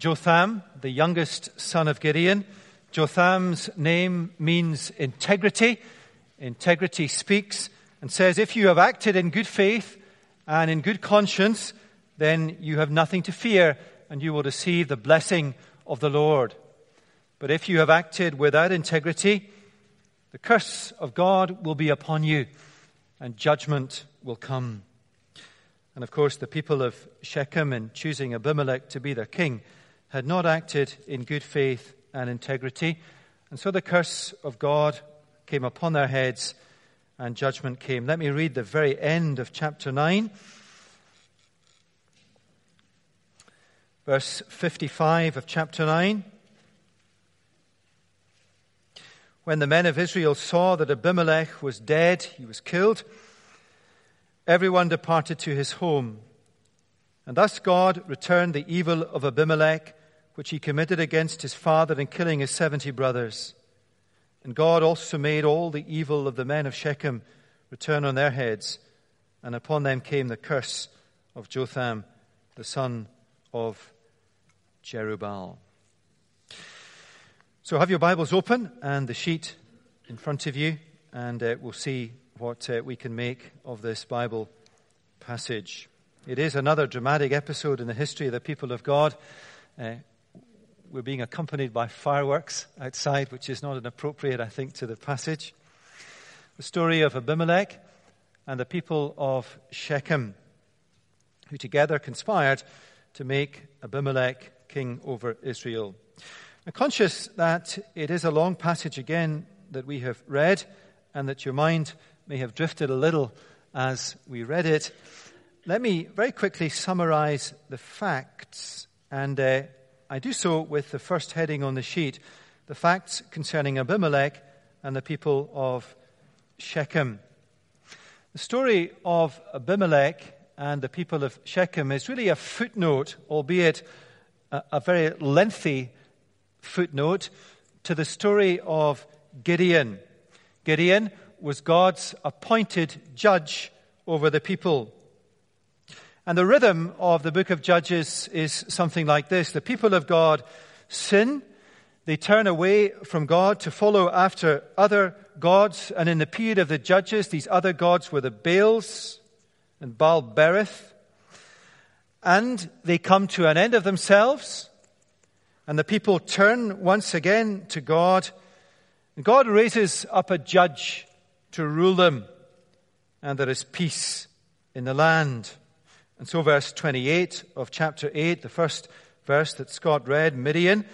Jotham, the youngest son of Gideon. Jotham's name means integrity. Integrity speaks and says, if you have acted in good faith and in good conscience, then you have nothing to fear and you will receive the blessing of the Lord. But if you have acted without integrity, the curse of God will be upon you and judgment will come. And of course, the people of Shechem, in choosing Abimelech to be their king, had not acted in good faith and integrity. And so the curse of God came upon their heads and judgment came. Let me read the very end of chapter 9. Verse 55 of chapter 9. When the men of Israel saw that Abimelech was dead, he was killed, everyone departed to his home. And thus God returned the evil of Abimelech, which he committed against his father in killing his seventy brothers. And God also made all the evil of the men of Shechem return on their heads, and upon them came the curse of Jotham, the son of Jerubbaal. So have your Bibles open and the sheet in front of you, and uh, we'll see what uh, we can make of this Bible passage. It is another dramatic episode in the history of the people of God. Uh, we're being accompanied by fireworks outside, which is not inappropriate, I think, to the passage. The story of Abimelech and the people of Shechem, who together conspired to make Abimelech king over Israel. I'm conscious that it is a long passage again that we have read, and that your mind may have drifted a little as we read it. Let me very quickly summarize the facts, and uh, I do so with the first heading on the sheet the facts concerning Abimelech and the people of Shechem. The story of Abimelech and the people of Shechem is really a footnote, albeit a, very lengthy footnote to the story of Gideon. Gideon was God's appointed judge over the people. And the rhythm of the book of Judges is something like this. The people of God sin. They turn away from God to follow after other gods. And in the period of the Judges, these other gods were the Baals and Baal Berith. And they come to an end of themselves and the people turn once again to God. And God raises up a judge to rule them. And there is peace in the land. And so, verse 28 of chapter 8, the first verse that Scott read, Midian,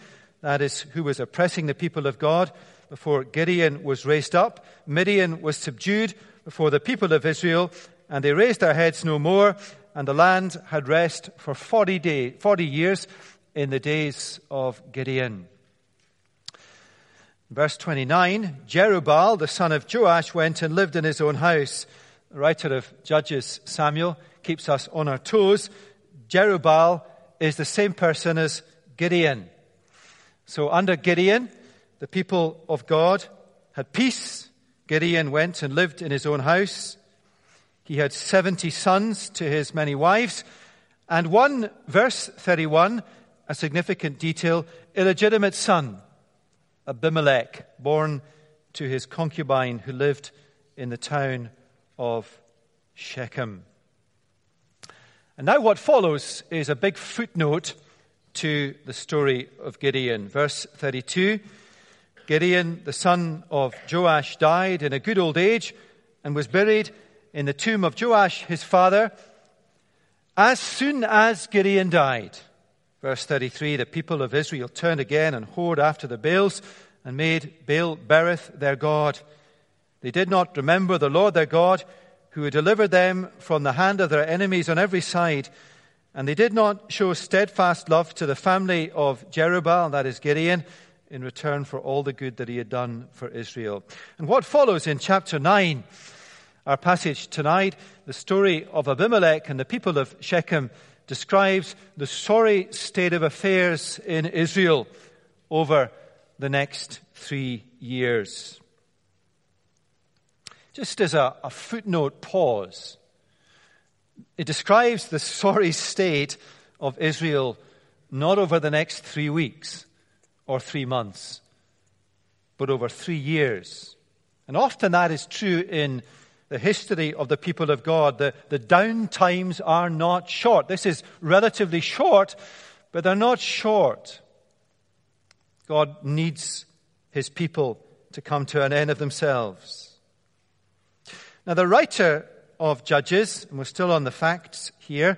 that is who was oppressing the people of God before Gideon was raised up. Midian was subdued before the people of Israel, and they raised their heads no more, and the land had rest for 40, day, 40 years in the days of Gideon. Verse 29 Jerubbaal, the son of Joash, went and lived in his own house. The writer of Judges, Samuel, keeps us on our toes. Jerubbaal is the same person as Gideon. So under Gideon, the people of God had peace. Gideon went and lived in his own house. He had 70 sons to his many wives. And one, verse 31, a significant detail, illegitimate son, Abimelech, born to his concubine who lived in the town of Shechem. And now what follows is a big footnote to the story of Gideon. Verse 32 Gideon, the son of Joash, died in a good old age and was buried in the tomb of Joash, his father. As soon as Gideon died, Verse 33 The people of Israel turned again and whored after the Baals and made Baal Berith their God. They did not remember the Lord their God, who delivered them from the hand of their enemies on every side. And they did not show steadfast love to the family of Jerubbaal, that is Gideon, in return for all the good that he had done for Israel. And what follows in chapter 9, our passage tonight, the story of Abimelech and the people of Shechem describes the sorry state of affairs in Israel over the next three years. Just as a, a footnote pause, it describes the sorry state of Israel not over the next three weeks or three months, but over three years. And often that is true in the history of the people of God. The, the down times are not short. This is relatively short, but they're not short. God needs his people to come to an end of themselves. Now, the writer of Judges, and we're still on the facts here,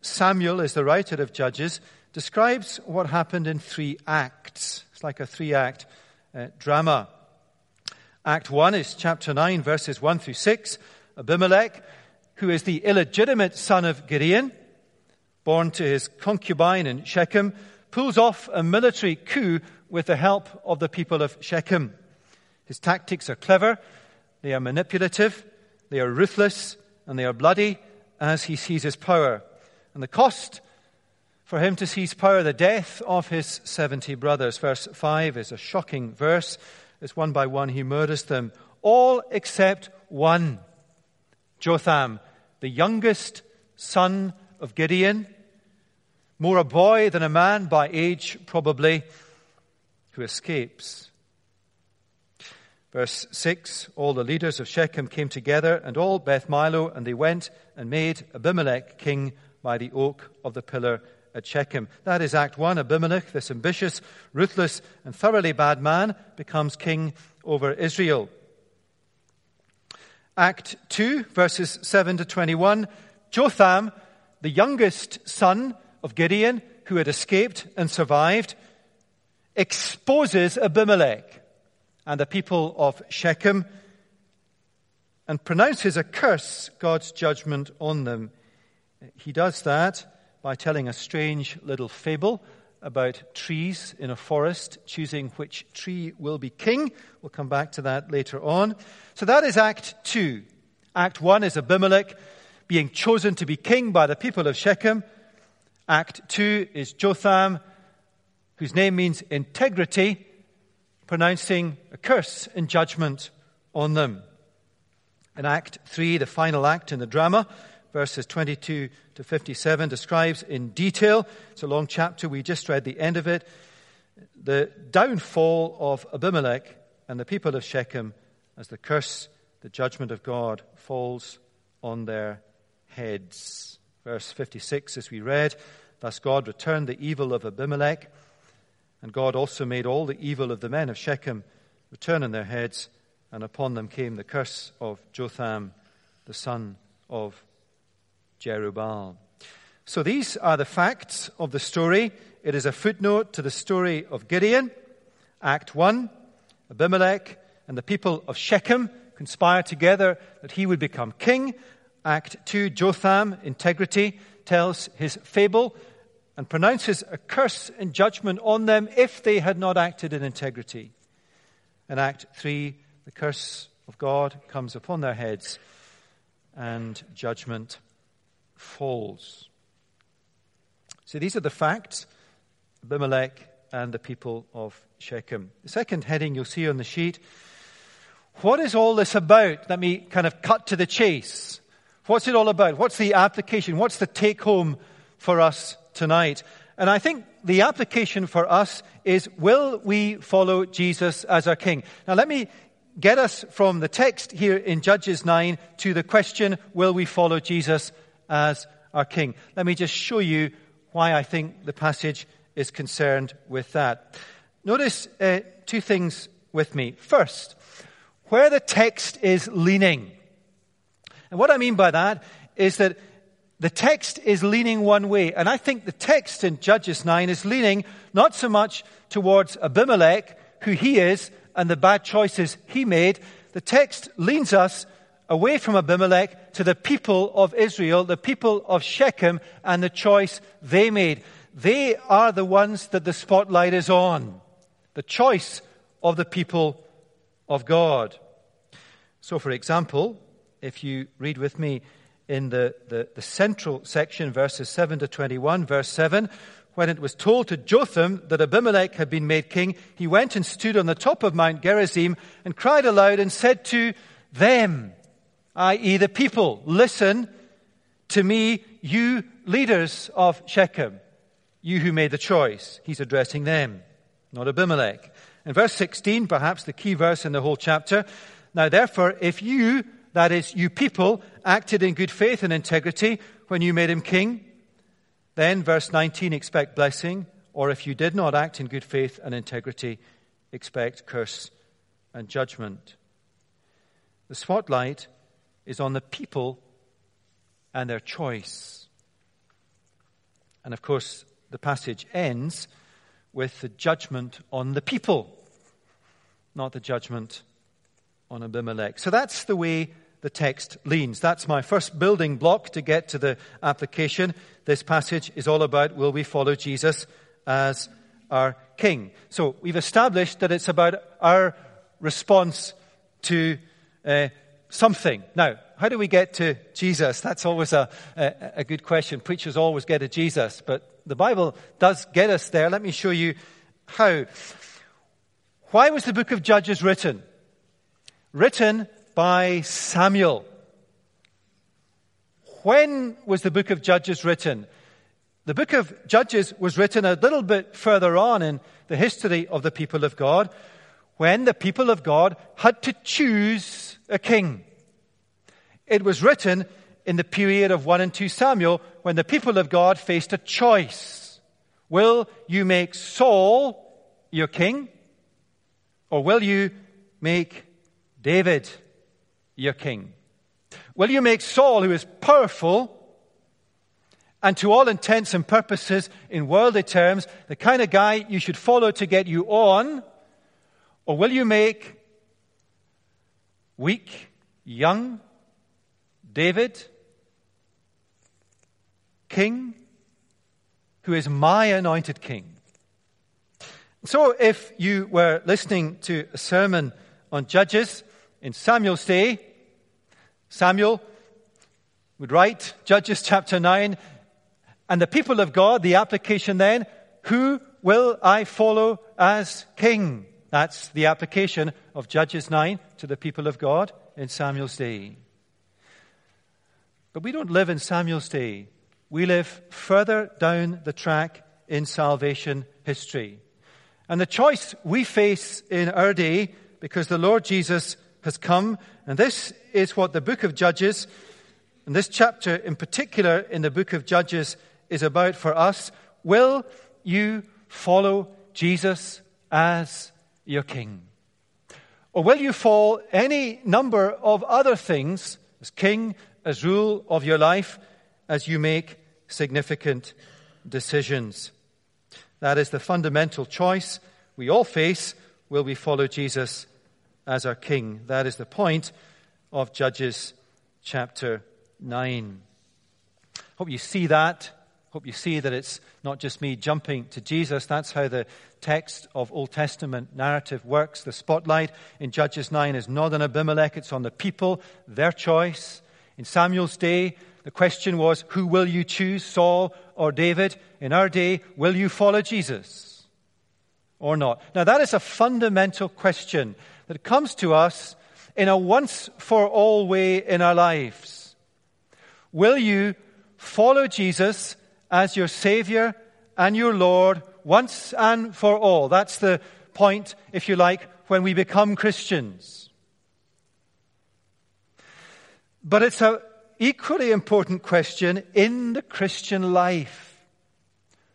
Samuel is the writer of Judges, describes what happened in three acts. It's like a three act uh, drama. Act 1 is chapter 9, verses 1 through 6. Abimelech, who is the illegitimate son of Gideon, born to his concubine in Shechem, pulls off a military coup with the help of the people of Shechem. His tactics are clever, they are manipulative, they are ruthless, and they are bloody as he seizes power. And the cost for him to seize power, the death of his 70 brothers. Verse 5 is a shocking verse. As one by one he murders them, all except one Jotham, the youngest son of Gideon, more a boy than a man by age, probably, who escapes. Verse 6 All the leaders of Shechem came together, and all Beth Millo, and they went and made Abimelech king by the oak of the pillar at Shechem. That is Act 1. Abimelech, this ambitious, ruthless, and thoroughly bad man, becomes king over Israel. Act 2, verses 7 to 21. Jotham, the youngest son of Gideon, who had escaped and survived, exposes Abimelech and the people of Shechem and pronounces a curse, God's judgment on them. He does that by telling a strange little fable about trees in a forest, choosing which tree will be king. We'll come back to that later on. So that is Act 2. Act 1 is Abimelech being chosen to be king by the people of Shechem. Act 2 is Jotham, whose name means integrity, pronouncing a curse and judgment on them. In Act 3, the final act in the drama, verses 22 to 57 describes in detail, it's a long chapter, we just read the end of it, the downfall of Abimelech and the people of Shechem as the curse, the judgment of God falls on their heads. Verse 56, as we read, thus God returned the evil of Abimelech, and God also made all the evil of the men of Shechem return on their heads, and upon them came the curse of Jotham, the son of Jerubbaal. So these are the facts of the story. It is a footnote to the story of Gideon. Act 1, Abimelech and the people of Shechem conspire together that he would become king. Act 2, Jotham, integrity, tells his fable and pronounces a curse and judgment on them if they had not acted in integrity. In Act 3, the curse of God comes upon their heads and judgment falls. So these are the facts Abimelech and the people of Shechem. The second heading you'll see on the sheet what is all this about? Let me kind of cut to the chase. What's it all about? What's the application? What's the take home for us tonight? And I think the application for us is will we follow Jesus as our King? Now let me get us from the text here in Judges 9 to the question will we follow Jesus as our King. Let me just show you why I think the passage is concerned with that. Notice uh, two things with me. First, where the text is leaning. And what I mean by that is that the text is leaning one way. And I think the text in Judges 9 is leaning not so much towards Abimelech, who he is, and the bad choices he made. The text leans us away from Abimelech to the people of Israel, the people of Shechem, and the choice they made. They are the ones that the spotlight is on. The choice of the people of God. So, for example, if you read with me in the, the, the, central section, verses 7 to 21, verse 7, when it was told to Jotham that Abimelech had been made king, he went and stood on the top of Mount Gerizim and cried aloud and said to them, i.e., the people, listen to me, you leaders of Shechem. You who made the choice. He's addressing them, not Abimelech. In verse 16, perhaps the key verse in the whole chapter, now therefore, if you, that is, you people, acted in good faith and integrity when you made him king, then, verse 19, expect blessing, or if you did not act in good faith and integrity, expect curse and judgment. The spotlight is on the people and their choice. And of course, the passage ends with the judgment on the people, not the judgment on Abimelech. So that's the way the text leans. That's my first building block to get to the application. This passage is all about will we follow Jesus as our king? So we've established that it's about our response to uh, something. Now, how do we get to Jesus? That's always a, a, a good question. Preachers always get to Jesus, but the Bible does get us there. Let me show you how. Why was the book of Judges written? Written by Samuel. When was the book of Judges written? The book of Judges was written a little bit further on in the history of the people of God when the people of God had to choose a king. It was written in the period of 1 and 2 Samuel when the people of God faced a choice. Will you make Saul your king? Or will you make David your king? Will you make Saul, who is powerful and to all intents and purposes, in worldly terms, the kind of guy you should follow to get you on? Or will you make weak, young David king, who is my anointed king? So, if you were listening to a sermon on Judges in Samuel's day, Samuel would write Judges chapter 9, and the people of God, the application then, who will I follow as king? That's the application of Judges 9 to the people of God in Samuel's day. But we don't live in Samuel's day. We live further down the track in salvation history. And the choice we face in our day, because the Lord Jesus has come, and this is what the book of Judges, and this chapter in particular in the book of Judges, is about for us. Will you follow Jesus as your king? Or will you follow any number of other things as king, as rule of your life, as you make significant decisions? That is the fundamental choice we all face. Will we follow Jesus as our king? That is the point of Judges chapter 9. Hope you see that Hope you see that it's not just me jumping to Jesus. That's how the text of Old Testament narrative works. The spotlight in Judges 9 is not on Abimelech, it's on the people, their choice. In Samuel's day, the question was, who will you choose, Saul or David? In our day, will you follow Jesus or not? Now, that is a fundamental question that comes to us in a once for all way in our lives. Will you follow Jesus as your Savior and your Lord once and for all. That's the point, if you like, when we become Christians. But it's an equally important question in the Christian life.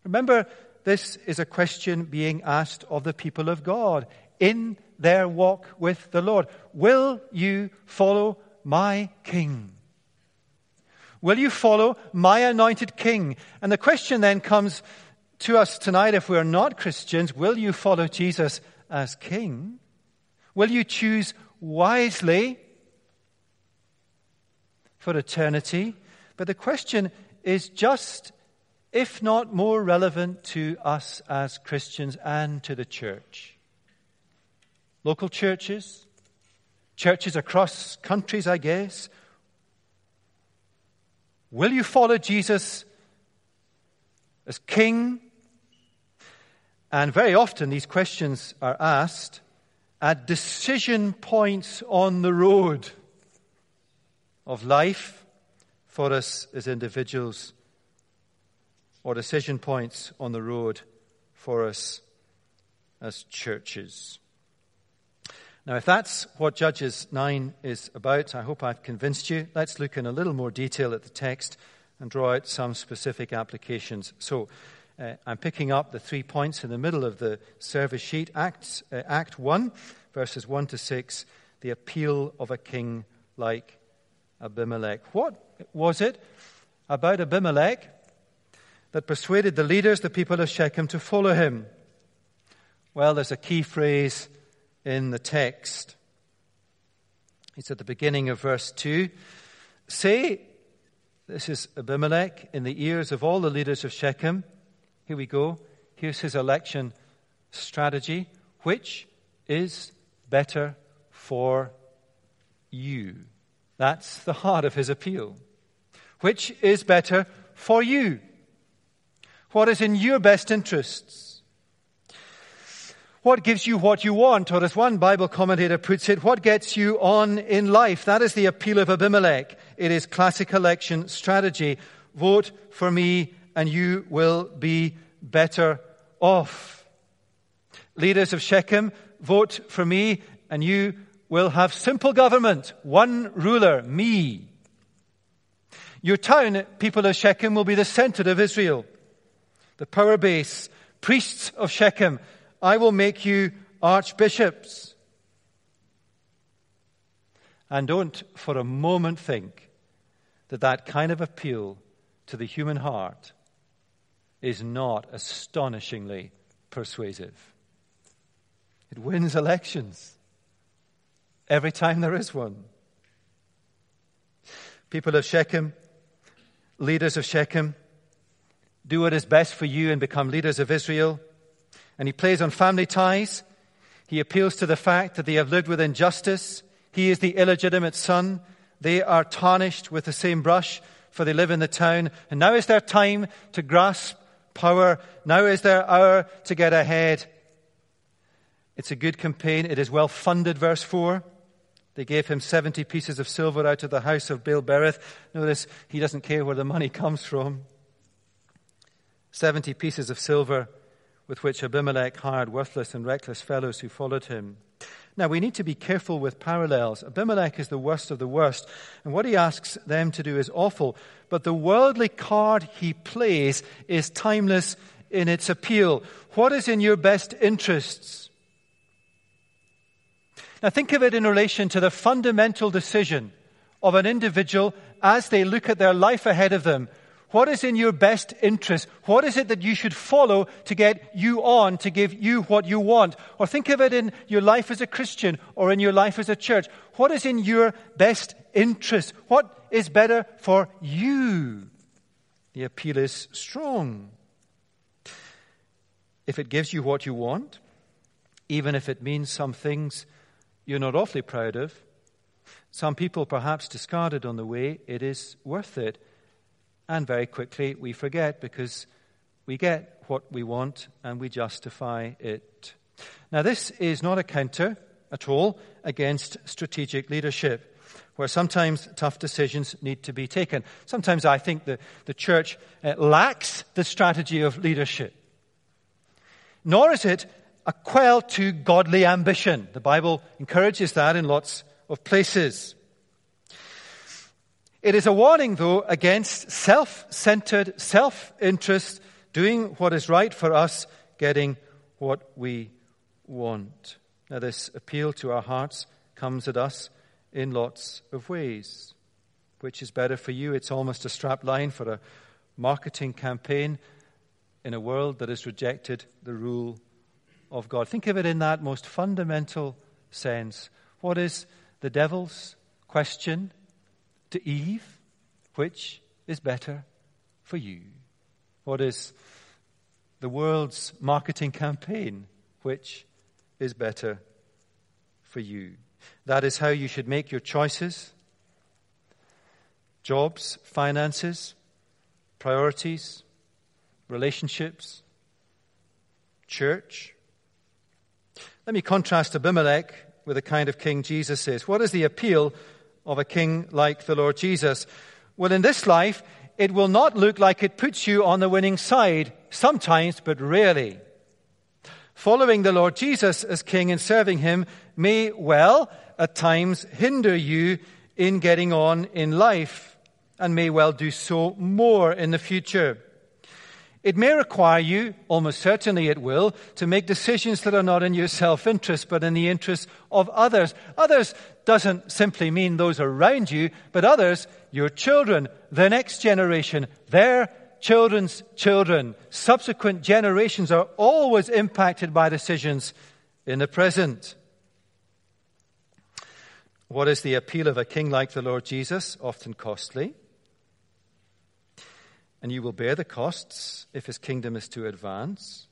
Remember, this is a question being asked of the people of God in their walk with the Lord. Will you follow my King? Will you follow my anointed king? And the question then comes to us tonight if we're not Christians will you follow Jesus as king? Will you choose wisely for eternity? But the question is just, if not more relevant to us as Christians and to the church. Local churches, churches across countries, I guess, Will you follow Jesus as King? And very often these questions are asked at decision points on the road of life for us as individuals or decision points on the road for us as churches. Now, if that's what Judges 9 is about, I hope I've convinced you. Let's look in a little more detail at the text and draw out some specific applications. So, uh, I'm picking up the three points in the middle of the service sheet. Acts, uh, Act 1, verses 1 to 6, the appeal of a king like Abimelech. What was it about Abimelech that persuaded the leaders, the people of Shechem, to follow him? Well, there's a key phrase in the text. It's at the beginning of verse 2. Say, this is Abimelech, in the ears of all the leaders of Shechem. Here we go. Here's his election strategy. Which is better for you? That's the heart of his appeal. Which is better for you? What is in your best interests? What gives you what you want? Or as one Bible commentator puts it, what gets you on in life? That is the appeal of Abimelech. It is classic election strategy. Vote for me and you will be better off. Leaders of Shechem, vote for me and you will have simple government. One ruler, me. Your town, people of Shechem, will be the center of Israel. The power base, priests of Shechem, I will make you archbishops. And don't for a moment think that that kind of appeal to the human heart is not astonishingly persuasive. It wins elections every time there is one. People of Shechem, leaders of Shechem, do what is best for you and become leaders of Israel. And he plays on family ties. He appeals to the fact that they have lived with injustice. He is the illegitimate son. They are tarnished with the same brush, for they live in the town. And now is their time to grasp power. Now is their hour to get ahead. It's a good campaign. It is well funded, verse 4. They gave him 70 pieces of silver out of the house of Baal Berith. Notice he doesn't care where the money comes from. 70 pieces of silver with which Abimelech hired worthless and reckless fellows who followed him. Now, we need to be careful with parallels. Abimelech is the worst of the worst, and what he asks them to do is awful. But the worldly card he plays is timeless in its appeal. What is in your best interests? Now, think of it in relation to the fundamental decision of an individual as they look at their life ahead of them what is in your best interest? What is it that you should follow to get you on, to give you what you want? Or think of it in your life as a Christian or in your life as a church. What is in your best interest? What is better for you? The appeal is strong. If it gives you what you want, even if it means some things you're not awfully proud of, some people perhaps discarded on the way, it is worth it and very quickly we forget because we get what we want and we justify it. Now, this is not a counter at all against strategic leadership, where sometimes tough decisions need to be taken. Sometimes I think the, the church uh, lacks the strategy of leadership. Nor is it a quell to godly ambition. The Bible encourages that in lots of places. It is a warning, though, against self centered, self interest, doing what is right for us, getting what we want. Now, this appeal to our hearts comes at us in lots of ways. Which is better for you? It's almost a strap line for a marketing campaign in a world that has rejected the rule of God. Think of it in that most fundamental sense. What is the devil's question to Eve, which is better for you? What is the world's marketing campaign, which is better for you? That is how you should make your choices jobs, finances, priorities, relationships, church. Let me contrast Abimelech with the kind of king Jesus is. What is the appeal of a king like the Lord Jesus? Well, in this life, it will not look like it puts you on the winning side, sometimes, but rarely. Following the Lord Jesus as King and serving Him may well, at times, hinder you in getting on in life, and may well do so more in the future. It may require you, almost certainly it will, to make decisions that are not in your self interest, but in the interest of others. Others doesn't simply mean those around you, but others, your children, the next generation, their children's children. Subsequent generations are always impacted by decisions in the present. What is the appeal of a king like the Lord Jesus? Often costly. And you will bear the costs if his kingdom is to advance.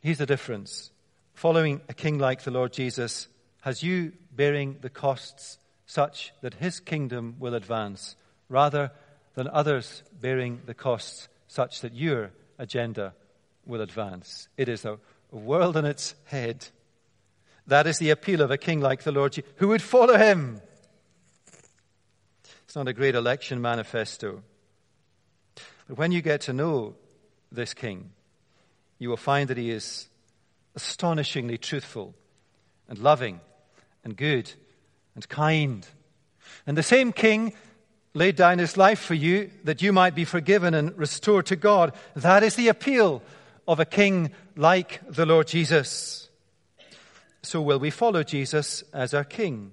Here's the difference. Following a king like the Lord Jesus has you bearing the costs such that his kingdom will advance, rather than others bearing the costs such that your agenda will advance. It is a, world on its head. That is the appeal of a king like the Lord. Jesus who would follow him? It's not a great election manifesto. But when you get to know this king, you will find that he is astonishingly truthful and loving and good and kind. And the same king laid down his life for you that you might be forgiven and restored to God. That is the appeal of a king like the Lord Jesus. So, will we follow Jesus as our king?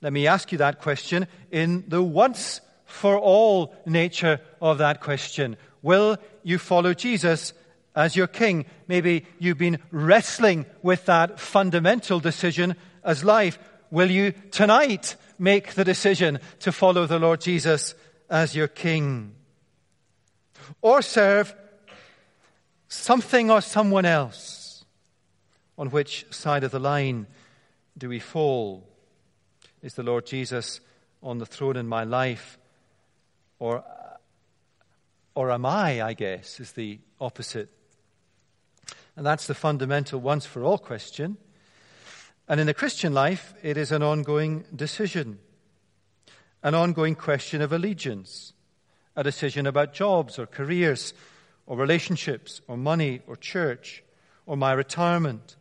Let me ask you that question in the once for all nature of that question. Will you follow Jesus as your king? Maybe you've been wrestling with that fundamental decision as life. Will you tonight make the decision to follow the Lord Jesus as your king? Or serve something or someone else? On which side of the line do we fall? Is the Lord Jesus on the throne in my life? Or, uh, or am I, I guess, is the opposite and that's the fundamental once for all question. And in the Christian life, it is an ongoing decision, an ongoing question of allegiance, a decision about jobs or careers or relationships or money or church or my retirement.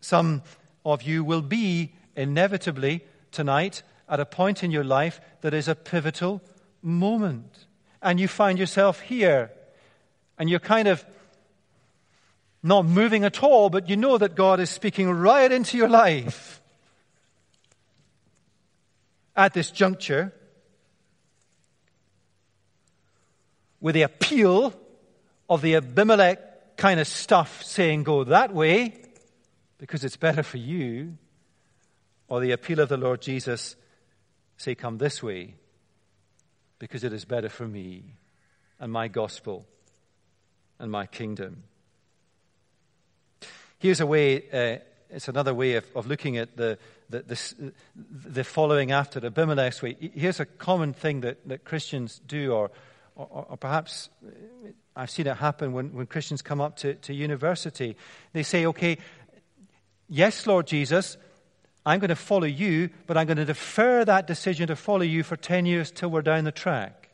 Some of you will be inevitably tonight at a point in your life that is a pivotal moment. And you find yourself here and you're kind of not moving at all, but you know that God is speaking right into your life at this juncture with the appeal of the Abimelech kind of stuff saying, Go that way because it's better for you, or the appeal of the Lord Jesus, say, Come this way because it is better for me and my gospel and my kingdom. Here's a way, uh, it's another way of, of looking at the, the, the, the, following after Abimelech's way. Here's a common thing that, that Christians do, or, or, or perhaps uh, I've seen it happen when, when Christians come up to, to university. They say, okay, yes, Lord Jesus, I'm going to follow you, but I'm going to defer that decision to follow you for 10 years till we're down the track.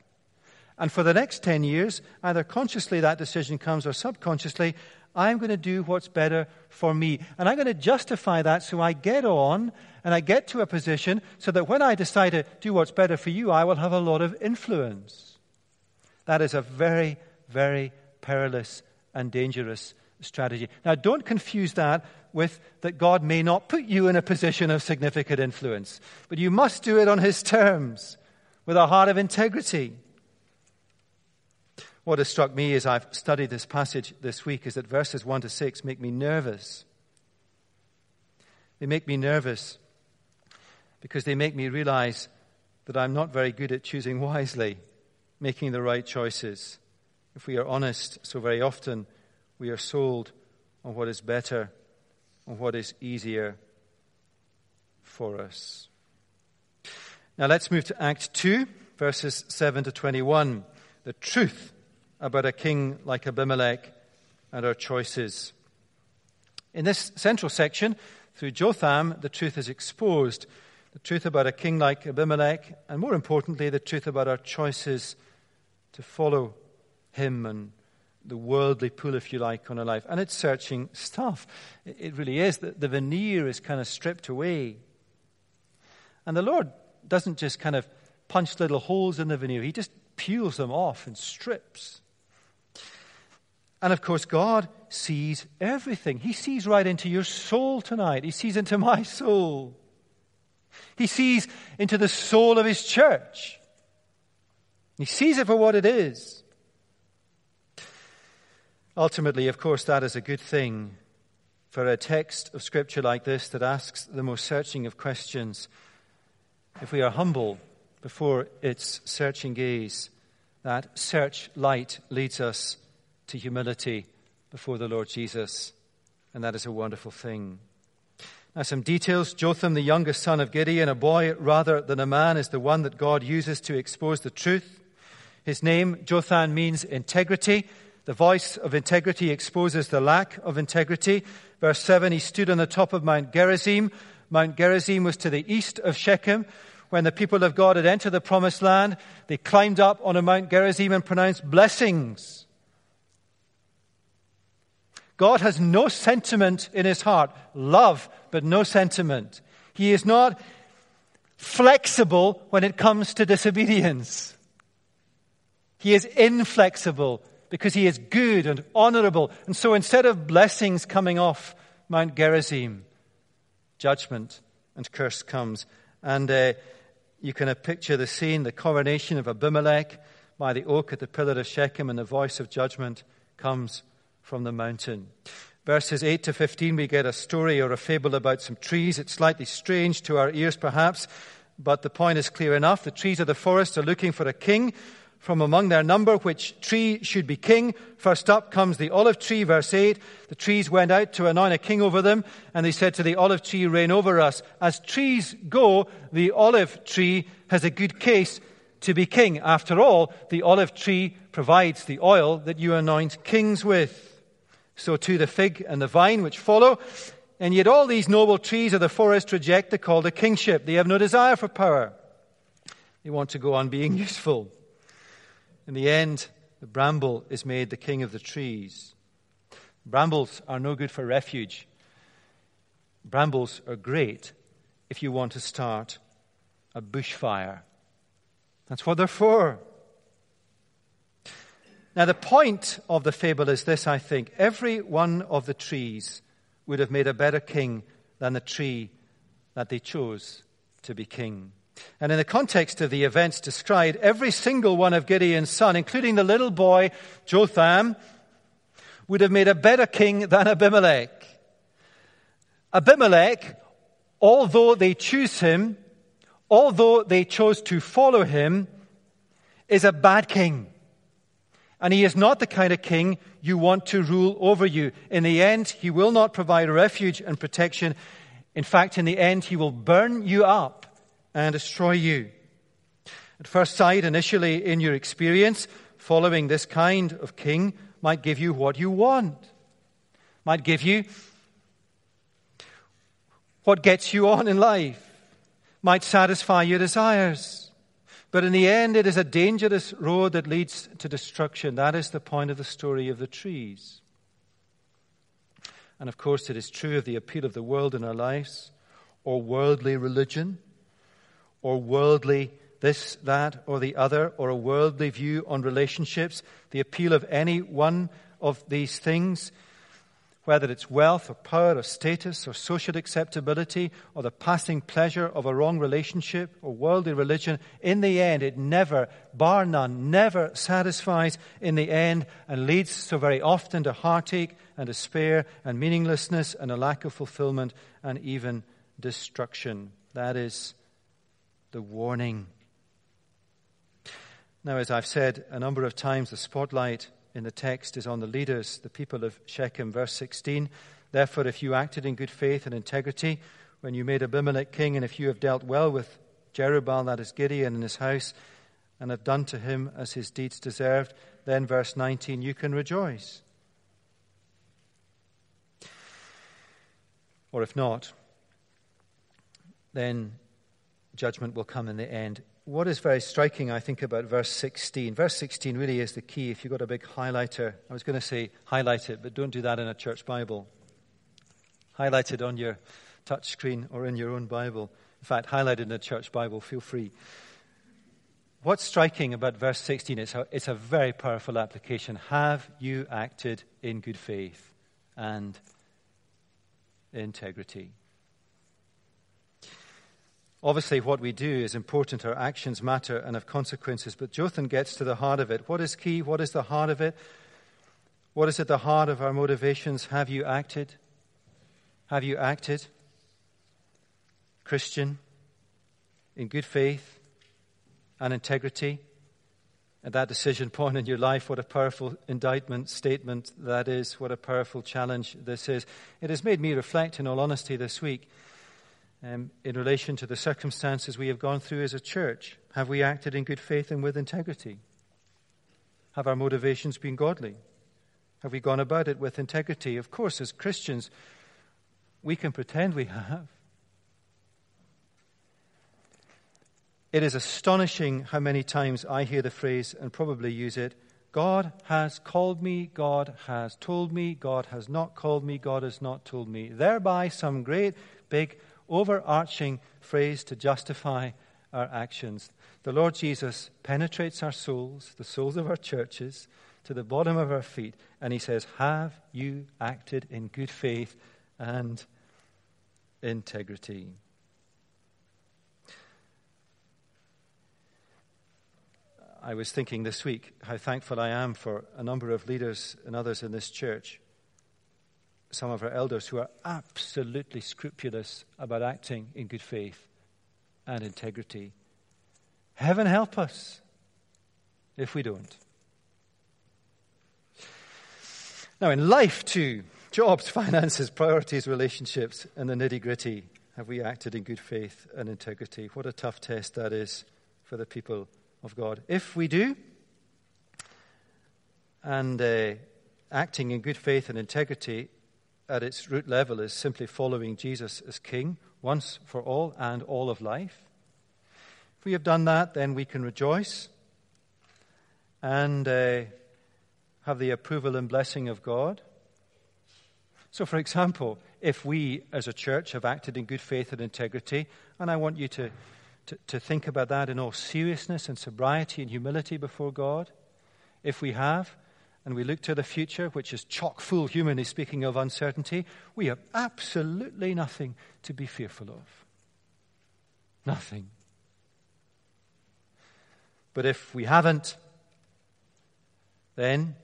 And for the next 10 years, either consciously that decision comes or subconsciously, I'm going to do what's better for me. And I'm going to justify that so I get on and I get to a position so that when I decide to do what's better for you, I will have a lot of influence. That is a very, very perilous and dangerous strategy. Now, don't confuse that with that God may not put you in a position of significant influence, but you must do it on His terms with a heart of integrity. What has struck me as I've studied this passage this week is that verses 1 to 6 make me nervous. They make me nervous because they make me realize that I'm not very good at choosing wisely, making the right choices. If we are honest, so very often we are sold on what is better, what is easier for us. Now let's move to Act 2, verses 7 to 21. The truth about a king like Abimelech and our choices. In this central section, through Jotham, the truth is exposed. the truth about a king like Abimelech, and more importantly, the truth about our choices to follow him and the worldly pull, if you like, on our life. And it's searching stuff. It really is. The, the veneer is kind of stripped away. And the Lord doesn't just kind of punch little holes in the veneer, He just peels them off and strips. And of course, God sees everything. He sees right into your soul tonight. He sees into my soul. He sees into the soul of His church. He sees it for what it is. Ultimately, of course, that is a good thing for a text of Scripture like this that asks the most searching of questions. If we are humble before its searching gaze, that search light leads us to humility before the Lord Jesus, and that is a wonderful thing. Now, some details. Jotham, the youngest son of Gideon, a boy rather than a man, is the one that God uses to expose the truth. His name, Jotham, means integrity. The voice of integrity exposes the lack of integrity. Verse 7 He stood on the top of Mount Gerizim. Mount Gerizim was to the east of Shechem. When the people of God had entered the promised land, they climbed up on Mount Gerizim and pronounced blessings God has no sentiment in his heart. Love, but no sentiment. He is not flexible when it comes to disobedience. He is inflexible because he is good and honorable. And so instead of blessings coming off Mount Gerizim, judgment and curse comes. And uh, you can uh, picture the scene, the coronation of Abimelech by the oak at the pillar of Shechem, and the voice of judgment comes from the mountain. Verses 8 to 15, we get a story or a fable about some trees. It's slightly strange to our ears, perhaps, but the point is clear enough. The trees of the forest are looking for a king. From among their number, which tree should be king? First up comes the olive tree, verse 8. The trees went out to anoint a king over them, and they said to the olive tree, Reign over us. As trees go, the olive tree has a good case to be king. After all, the olive tree provides the oil that you anoint kings with. So too the fig and the vine which follow. And yet all these noble trees of the forest reject the call to kingship. They have no desire for power. They want to go on being useful. In the end, the bramble is made the king of the trees. Brambles are no good for refuge. Brambles are great if you want to start a bushfire. That's what they're for. Now, the point of the fable is this, I think. Every one of the trees would have made a better king than the tree that they chose to be king. And in the context of the events described, every single one of Gideon's son, including the little boy Jotham, would have made a better king than Abimelech. Abimelech, although they choose him, although they chose to follow him, is a bad king. And he is not the kind of king you want to rule over you. In the end, he will not provide refuge and protection. In fact, in the end, he will burn you up and destroy you. At first sight, initially in your experience, following this kind of king might give you what you want, might give you what gets you on in life, might satisfy your desires. But in the end, it is a dangerous road that leads to destruction. That is the point of the story of the trees. And of course, it is true of the appeal of the world in our lives, or worldly religion, or worldly this, that, or the other, or a worldly view on relationships. The appeal of any one of these things whether it's wealth or power or status or social acceptability or the passing pleasure of a wrong relationship or worldly religion, in the end, it never, bar none, never satisfies in the end and leads so very often to heartache and despair and meaninglessness and a lack of fulfillment and even destruction. That is the warning. Now, as I've said a number of times, the spotlight in the text is on the leaders, the people of Shechem. Verse 16 Therefore, if you acted in good faith and integrity when you made Abimelech king, and if you have dealt well with Jerubbaal, that is Gideon, and his house, and have done to him as his deeds deserved, then, verse 19, you can rejoice. Or if not, then judgment will come in the end. What is very striking, I think, about verse 16? Verse 16 really is the key. If you've got a big highlighter, I was going to say highlight it, but don't do that in a church Bible. Highlight it on your touch screen or in your own Bible. In fact, highlight it in a church Bible, feel free. What's striking about verse 16 is how it's a very powerful application. Have you acted in good faith and integrity? Obviously, what we do is important. Our actions matter and have consequences. But Jotham gets to the heart of it. What is key? What is the heart of it? What is at the heart of our motivations? Have you acted? Have you acted, Christian, in good faith and integrity? At that decision point in your life, what a powerful indictment, statement that is. What a powerful challenge this is. It has made me reflect, in all honesty, this week um, in relation to the circumstances we have gone through as a church? Have we acted in good faith and with integrity? Have our motivations been godly? Have we gone about it with integrity? Of course, as Christians, we can pretend we have. It is astonishing how many times I hear the phrase and probably use it God has called me, God has told me, God has not called me, God has not told me. Thereby, some great big overarching phrase to justify our actions. The Lord Jesus penetrates our souls, the souls of our churches, to the bottom of our feet, and he says, Have you acted in good faith and integrity? I was thinking this week how thankful I am for a number of leaders and others in this church some of our elders who are absolutely scrupulous about acting in good faith and integrity. Heaven help us if we don't. Now, in life, too, jobs, finances, priorities, relationships, and the nitty gritty, have we acted in good faith and integrity? What a tough test that is for the people of God. If we do, and uh, acting in good faith and integrity at its root level is simply following Jesus as King once for all and all of life. If we have done that, then we can rejoice and uh, have the approval and blessing of God. So, for example, if we as a church have acted in good faith and integrity, and I want you to, to, to think about that in all seriousness and sobriety and humility before God, if we have, and we look to the future, which is chock full, humanly speaking, of uncertainty, we have absolutely nothing to be fearful of. Nothing. But if we haven't, then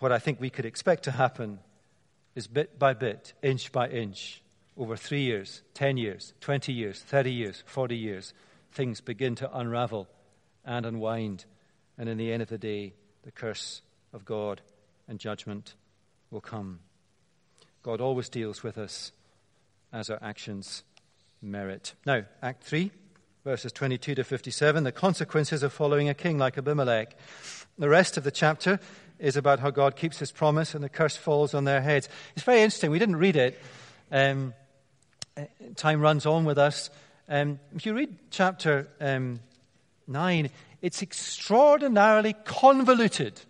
what I think we could expect to happen is bit by bit, inch by inch, over three years, 10 years, 20 years, 30 years, 40 years, things begin to unravel and unwind. And in the end of the day, the curse of God and judgment will come. God always deals with us as our actions merit. Now, Act 3, verses 22 to 57, the consequences of following a king like Abimelech. The rest of the chapter is about how God keeps his promise and the curse falls on their heads. It's very interesting. We didn't read it. Um, time runs on with us. Um, if you read chapter um, 9, it's extraordinarily convoluted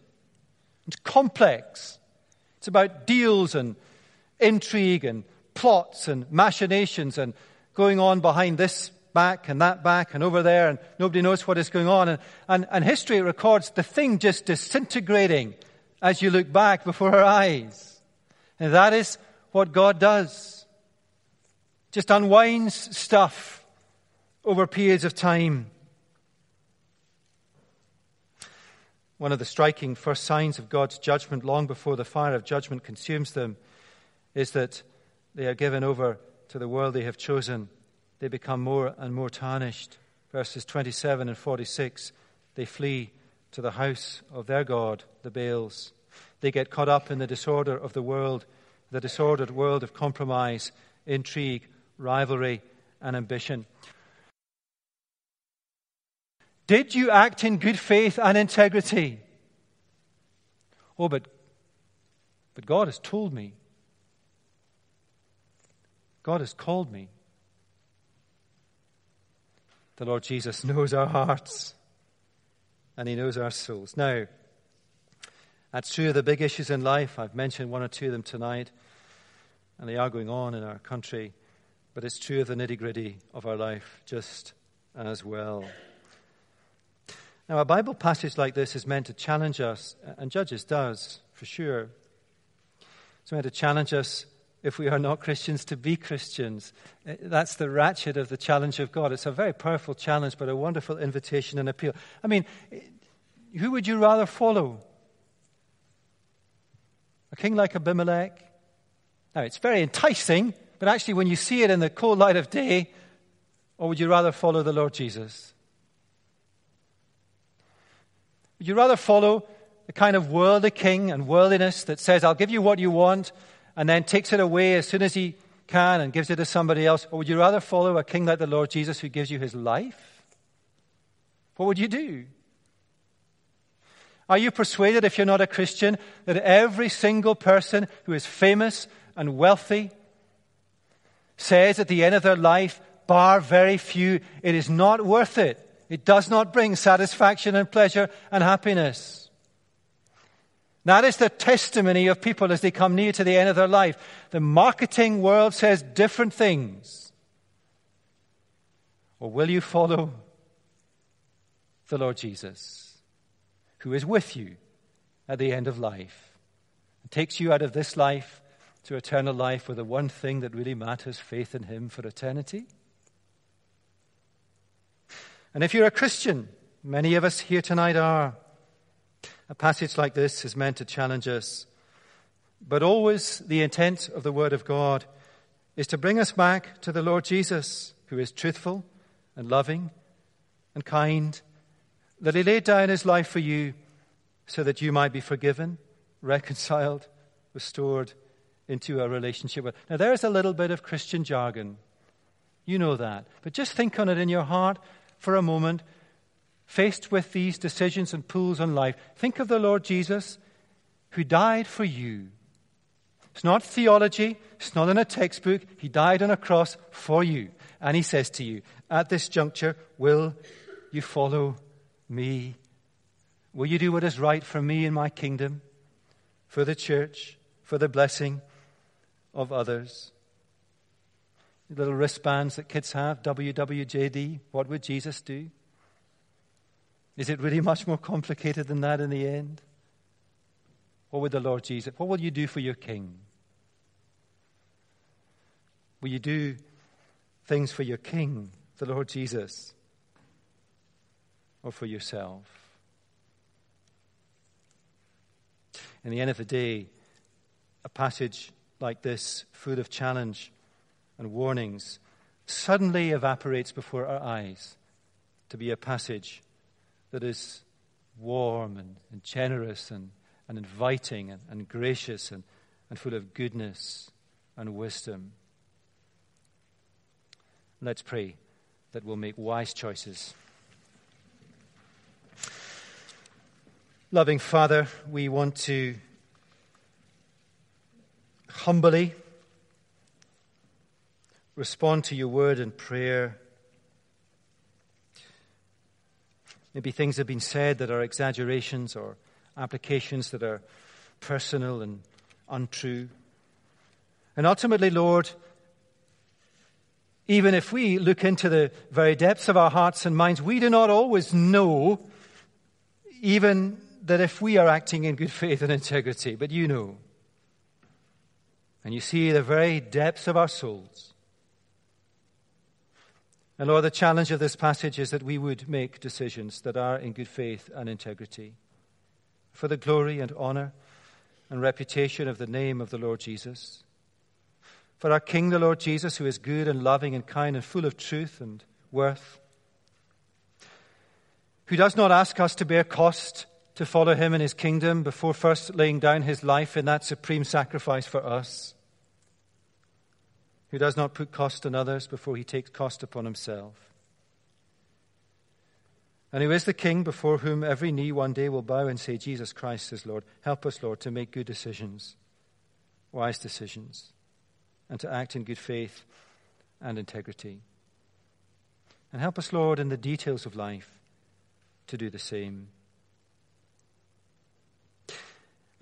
and complex. It's about deals and intrigue and plots and machinations and going on behind this back and that back and over there, and nobody knows what is going on. And, and, and history records the thing just disintegrating as you look back before our eyes. And that is what God does. Just unwinds stuff over periods of time. One of the striking first signs of God's judgment, long before the fire of judgment consumes them, is that they are given over to the world they have chosen. They become more and more tarnished. Verses 27 and 46 they flee to the house of their God, the Baals. They get caught up in the disorder of the world, the disordered world of compromise, intrigue, rivalry, and ambition. Did you act in good faith and integrity? Oh, but, but God has told me. God has called me. The Lord Jesus knows our hearts and He knows our souls. Now, that's true of the big issues in life. I've mentioned one or two of them tonight, and they are going on in our country, but it's true of the nitty gritty of our life just as well. Now, a Bible passage like this is meant to challenge us, and Judges does, for sure. It's meant to challenge us if we are not Christians to be Christians. Eh, that's the ratchet of the challenge of God. It's a very powerful challenge, but a wonderful invitation and appeal. I mean, eh, who would you rather follow? A king like Abimelech? Now, it's very enticing, but actually, when you see it in the cold light of day, or would you rather follow the Lord Jesus? Would you rather follow the kind of worldly king and worldliness that says, I'll give you what you want, and then takes it away as soon as he can and gives it to somebody else? Or would you rather follow a king like the Lord Jesus who gives you his life? What would you do? Are you persuaded, if you're not a Christian, that every single person who is famous and wealthy says at the end of their life, bar very few, it is not worth it? It does not bring satisfaction and pleasure and happiness. That is the testimony of people as they come near to the end of their life. The marketing world says different things. Or will you follow the Lord Jesus, who is with you at the end of life and takes you out of this life to eternal life with the one thing that really matters faith in Him for eternity? And if you're a Christian, many of us here tonight are, a passage like this is meant to challenge us. But always the intent of the Word of God is to bring us back to the Lord Jesus, who is truthful and loving and kind, that He laid down His life for you so that you might be forgiven, reconciled, restored into a relationship with. Now, there's a little bit of Christian jargon. You know that. But just think on it in your heart for a moment faced with these decisions and pulls in life, think of the Lord Jesus who died for you. It's not theology, it's not in a textbook. He died on a cross for you. And he says to you, at this juncture, will you follow me? Will you do what is right for me in my kingdom, for the church, for the blessing of others? Little wristbands that kids have, WWJD, what would Jesus do? Is it really much more complicated than that in the end? What would the Lord Jesus, what will you do for your King? Will you do things for your King, the Lord Jesus, or for yourself? In the end of the day, a passage like this, full of challenge and warnings, suddenly evaporates before our eyes to be a passage that is warm and, and generous and, and inviting and, and gracious and, and full of goodness and wisdom. Let's pray that we'll make wise choices. Loving Father, we want to humbly respond to your word in prayer Maybe things have been said that are exaggerations or applications that are personal and untrue. And ultimately, Lord, even if we look into the very depths of our hearts and minds, we do not always know even that if we are acting in good faith and integrity, but you know. And you see the very depths of our souls. And Lord, the challenge of this passage is that we would make decisions that are in good faith and integrity. For the glory and honor and reputation of the name of the Lord Jesus. For our King, the Lord Jesus, who is good and loving and kind and full of truth and worth, who does not ask us to bear cost to follow him in his kingdom before first laying down his life in that supreme sacrifice for us who does not put cost on others before he takes cost upon himself, and who is the King before whom every knee one day will bow and say, Jesus Christ is Lord. Help us, Lord, to make good decisions, wise decisions, and to act in good faith and integrity. And help us, Lord, in the details of life to do the same.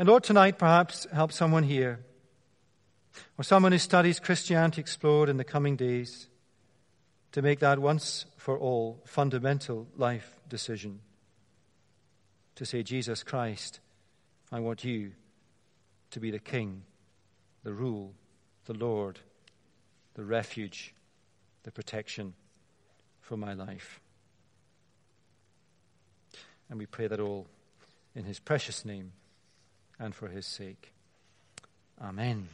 And Lord, tonight perhaps help someone here or someone who studies Christianity Explored in the coming days to make that once for all fundamental life decision. To say, Jesus Christ, I want you to be the King, the rule, the Lord, the refuge, the protection for my life. And we pray that all in his precious name and for his sake. Amen.